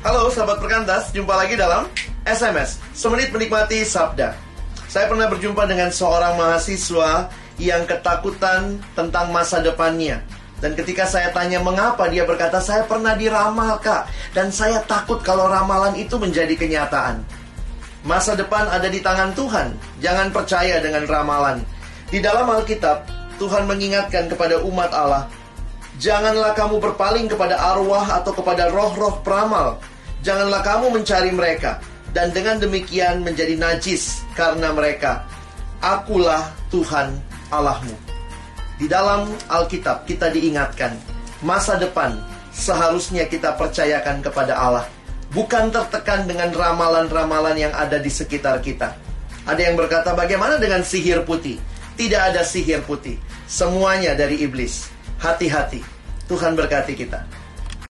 Halo sahabat perkantas, jumpa lagi dalam SMS Semenit Menikmati Sabda Saya pernah berjumpa dengan seorang mahasiswa yang ketakutan tentang masa depannya dan ketika saya tanya mengapa, dia berkata, saya pernah diramal kak. Dan saya takut kalau ramalan itu menjadi kenyataan. Masa depan ada di tangan Tuhan. Jangan percaya dengan ramalan. Di dalam Alkitab, Tuhan mengingatkan kepada umat Allah, Janganlah kamu berpaling kepada arwah atau kepada roh-roh peramal. Janganlah kamu mencari mereka. Dan dengan demikian menjadi najis karena mereka. Akulah Tuhan Allahmu. Di dalam Alkitab kita diingatkan masa depan seharusnya kita percayakan kepada Allah. Bukan tertekan dengan ramalan-ramalan yang ada di sekitar kita. Ada yang berkata bagaimana dengan sihir putih? Tidak ada sihir putih. Semuanya dari iblis. Hati-hati. Tuhan berkati kita.